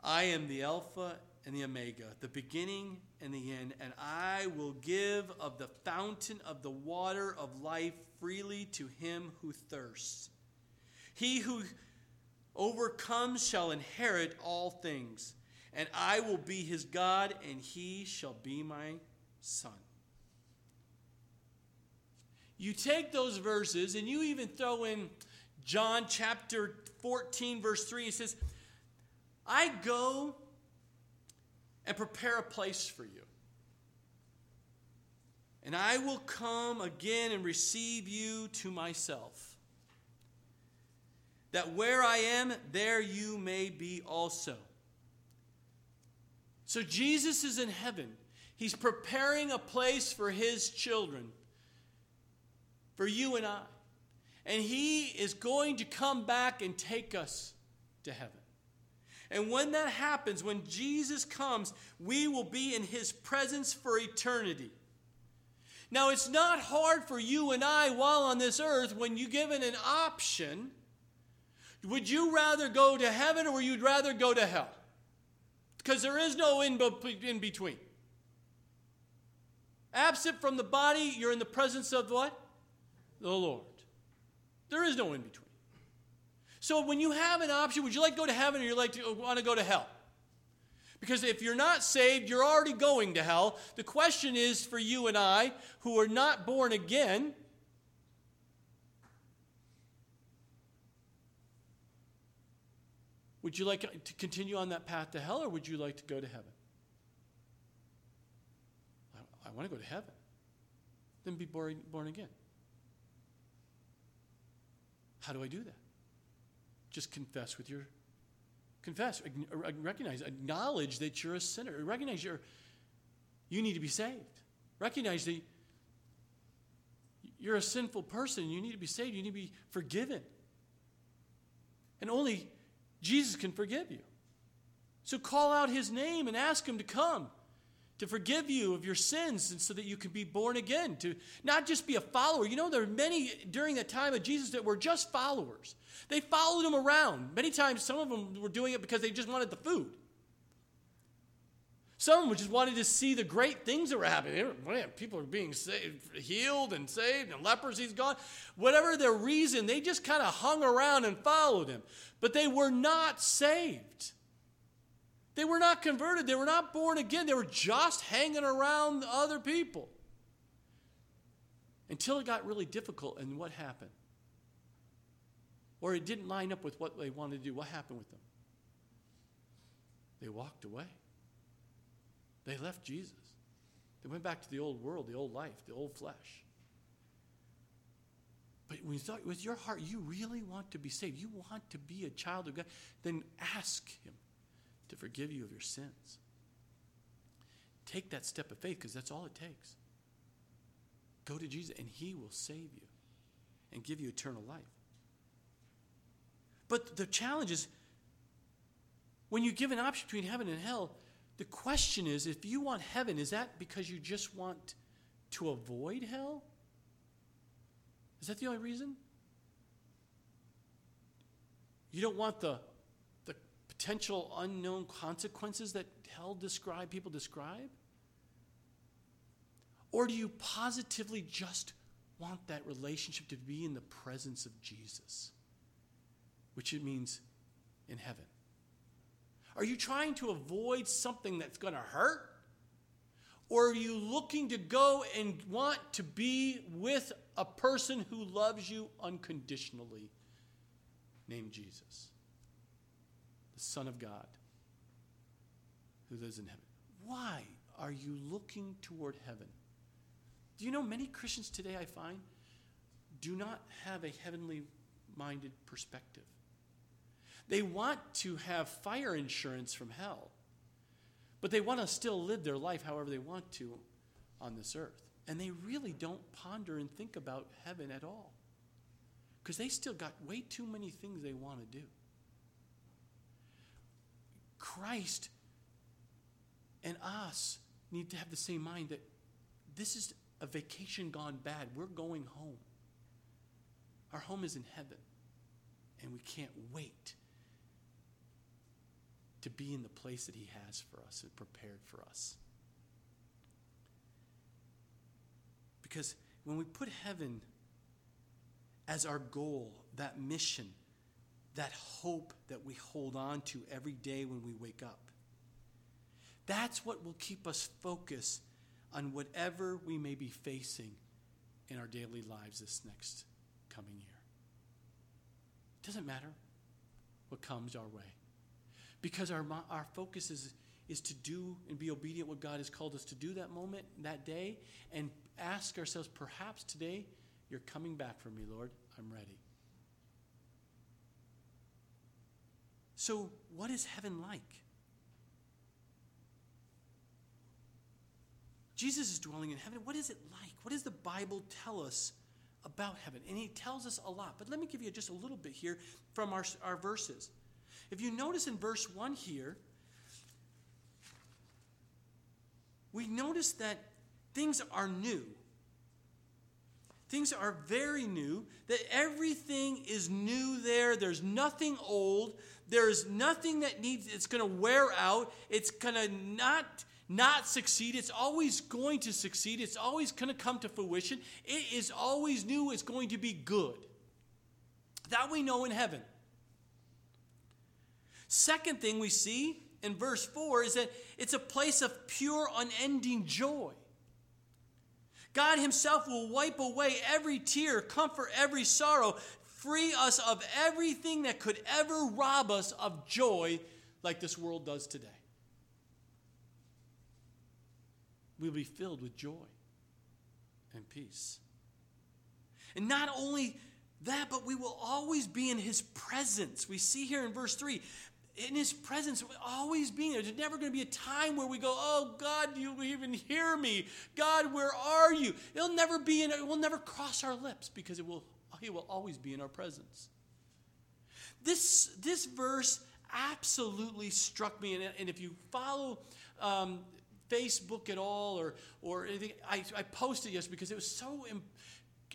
I am the Alpha and the Omega, the beginning and the end, and I will give of the fountain of the water of life freely to him who thirsts. He who overcomes shall inherit all things, and I will be his God, and he shall be my son. You take those verses and you even throw in John chapter 14, verse 3. He says, I go and prepare a place for you. And I will come again and receive you to myself that where I am, there you may be also. So Jesus is in heaven. He's preparing a place for his children, for you and I. And he is going to come back and take us to heaven. And when that happens, when Jesus comes, we will be in his presence for eternity. Now, it's not hard for you and I while on this earth when you're given an option would you rather go to heaven or you'd rather go to hell? Because there is no in, in between. Absent from the body, you're in the presence of what? The Lord. There is no in between. So when you have an option, would you like to go to heaven or you like to want to go to hell? Because if you're not saved, you're already going to hell. The question is for you and I, who are not born again, Would you like to continue on that path to hell or would you like to go to heaven? I, I want to go to heaven. Then be born, born again. How do I do that? Just confess with your confess, uh, recognize, acknowledge that you're a sinner. Recognize you're you need to be saved. Recognize that you're a sinful person. You need to be saved. You need to be forgiven. And only Jesus can forgive you. So call out his name and ask him to come to forgive you of your sins and so that you can be born again, to not just be a follower. You know, there are many during the time of Jesus that were just followers. They followed him around. Many times, some of them were doing it because they just wanted the food. Some just wanted to see the great things that were happening. Man, people are being saved, healed and saved, and leprosy's gone. Whatever their reason, they just kind of hung around and followed him. But they were not saved. They were not converted. They were not born again. They were just hanging around other people. Until it got really difficult, and what happened? Or it didn't line up with what they wanted to do. What happened with them? They walked away. They left Jesus. They went back to the old world, the old life, the old flesh. But when you thought with your heart, you really want to be saved, you want to be a child of God, then ask Him to forgive you of your sins. Take that step of faith because that's all it takes. Go to Jesus and He will save you and give you eternal life. But the challenge is when you give an option between heaven and hell, the question is if you want heaven, is that because you just want to avoid hell? Is that the only reason? You don't want the, potential unknown consequences that hell describe, people describe? Or do you positively just want that relationship to be in the presence of Jesus, which it means in heaven? Are you trying to avoid something that's going to hurt? Or are you looking to go and want to be with a person who loves you unconditionally, named Jesus, the Son of God, who lives in heaven? Why are you looking toward heaven? Do you know many Christians today, I find, do not have a heavenly minded perspective? They want to have fire insurance from hell, but they want to still live their life however they want to on this earth. And they really don't ponder and think about heaven at all because they still got way too many things they want to do. Christ and us need to have the same mind that this is a vacation gone bad. We're going home. Our home is in heaven, and we can't wait to be in the place that He has for us and prepared for us. Because when we put heaven as our goal, that mission, that hope that we hold on to every day when we wake up, that's what will keep us focused on whatever we may be facing in our daily lives this next coming year. It doesn't matter what comes our way. Because our, our focus is, is to do and be obedient what God has called us to do that moment, that day, and ask ourselves, perhaps today you're coming back for me, Lord. I'm ready. So, what is heaven like? Jesus is dwelling in heaven. What is it like? What does the Bible tell us about heaven? And he tells us a lot. But let me give you just a little bit here from our, our verses. If you notice in verse 1 here, we notice that things are new. Things are very new, that everything is new there. There's nothing old. There's nothing that needs, it's going to wear out. It's going to not not succeed. It's always going to succeed. It's always going to come to fruition. It is always new. It's going to be good. That we know in heaven. Second thing we see in verse 4 is that it's a place of pure, unending joy. God Himself will wipe away every tear, comfort every sorrow, free us of everything that could ever rob us of joy like this world does today. we'll be filled with joy and peace. And not only that, but we will always be in his presence. We see here in verse 3 in his presence, always being there. There's never going to be a time where we go, Oh, God, do you even hear me? God, where are you? It'll never be in, it will never cross our lips because it will, he will always be in our presence. This, this verse absolutely struck me. And, and if you follow um, Facebook at all or, or anything. I, I posted yes because it was so Im-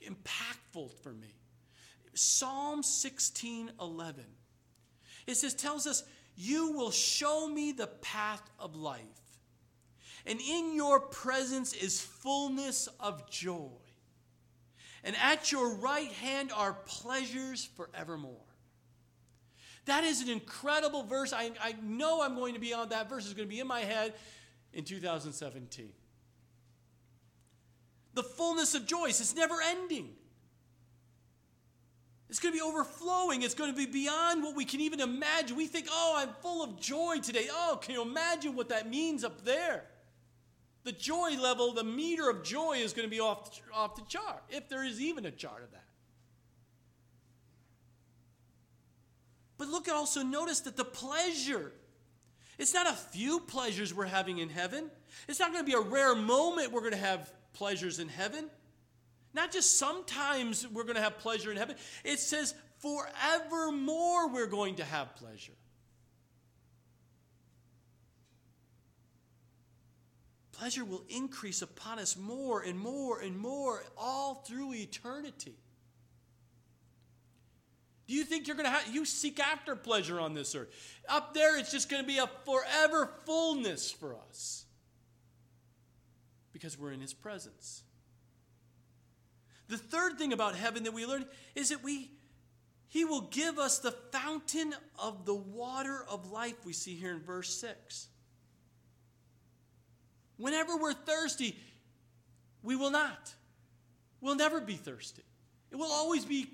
impactful for me. Psalm 16 11. It says, tells us, You will show me the path of life, and in your presence is fullness of joy. And at your right hand are pleasures forevermore. That is an incredible verse. I, I know I'm going to be on that verse, is going to be in my head in 2017. The fullness of joy is never ending. It's going to be overflowing. It's going to be beyond what we can even imagine. We think, oh, I'm full of joy today. Oh, can you imagine what that means up there? The joy level, the meter of joy is going to be off, off the chart, if there is even a chart of that. But look, at also notice that the pleasure it's not a few pleasures we're having in heaven. It's not going to be a rare moment we're going to have pleasures in heaven. Not just sometimes we're going to have pleasure in heaven. It says forevermore we're going to have pleasure. Pleasure will increase upon us more and more and more all through eternity. Do you think you're going to have, you seek after pleasure on this earth? Up there, it's just going to be a forever fullness for us because we're in His presence. The third thing about heaven that we learn is that we, He will give us the fountain of the water of life, we see here in verse 6. Whenever we're thirsty, we will not. We'll never be thirsty. It will always be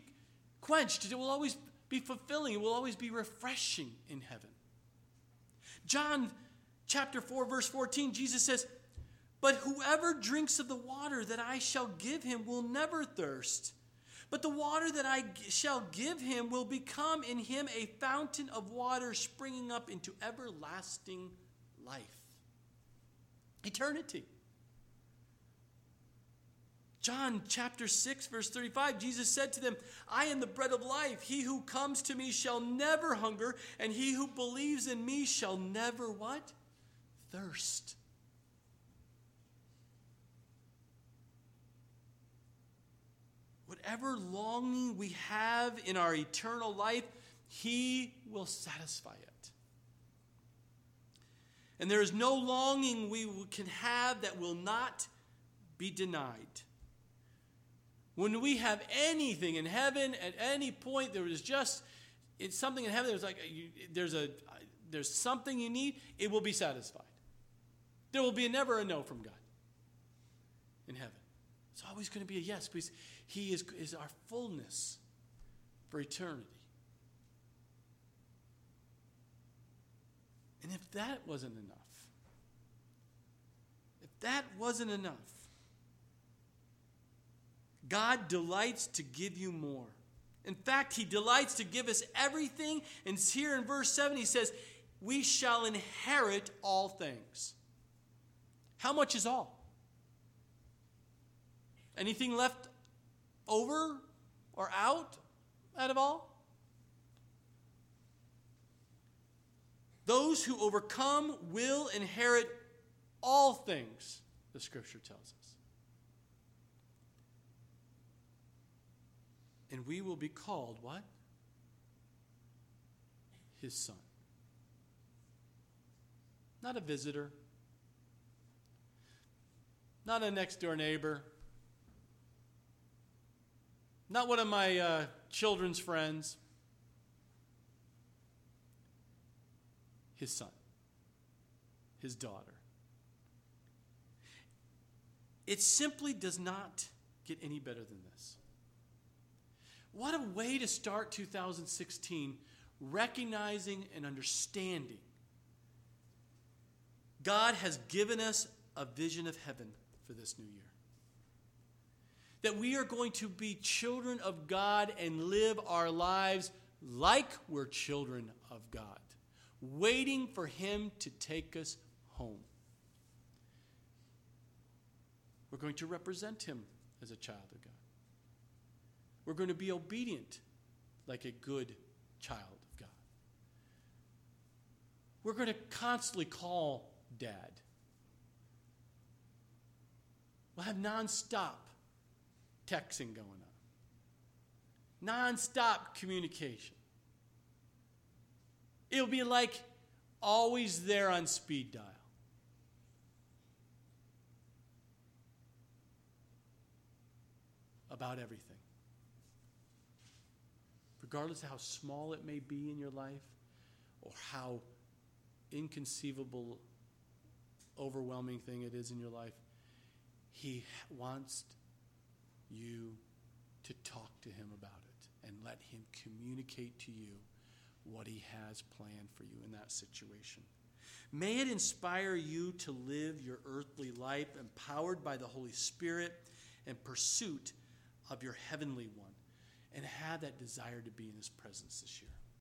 quenched. It will always be fulfilling. It will always be refreshing in heaven. John chapter 4, verse 14, Jesus says, But whoever drinks of the water that I shall give him will never thirst. But the water that I shall give him will become in him a fountain of water springing up into everlasting life. Eternity. John chapter 6, verse 35, Jesus said to them, I am the bread of life. He who comes to me shall never hunger, and he who believes in me shall never what? Thirst. Whatever longing we have in our eternal life, he will satisfy it. And there is no longing we can have that will not be denied. When we have anything in heaven at any point, there is just it's something in heaven. There's like you, there's a there's something you need. It will be satisfied. There will be never a no from God in heaven. It's always going to be a yes because He is, is our fullness for eternity. And if that wasn't enough, if that wasn't enough, God delights to give you more. In fact, He delights to give us everything. And here in verse 7, He says, We shall inherit all things. How much is all? Anything left over or out out of all? Those who overcome will inherit all things, the scripture tells us. And we will be called what? His son. Not a visitor, not a next door neighbor, not one of my uh, children's friends. His son, his daughter. It simply does not get any better than this. What a way to start 2016 recognizing and understanding God has given us a vision of heaven for this new year. That we are going to be children of God and live our lives like we're children of God, waiting for Him to take us home. We're going to represent Him as a child of God. We're going to be obedient like a good child of God. We're going to constantly call dad. We'll have nonstop texting going on, nonstop communication. It'll be like always there on speed dial. About everything regardless of how small it may be in your life or how inconceivable, overwhelming thing it is in your life, He wants you to talk to Him about it and let Him communicate to you what He has planned for you in that situation. May it inspire you to live your earthly life empowered by the Holy Spirit in pursuit of your heavenly one and have that desire to be in His presence this year.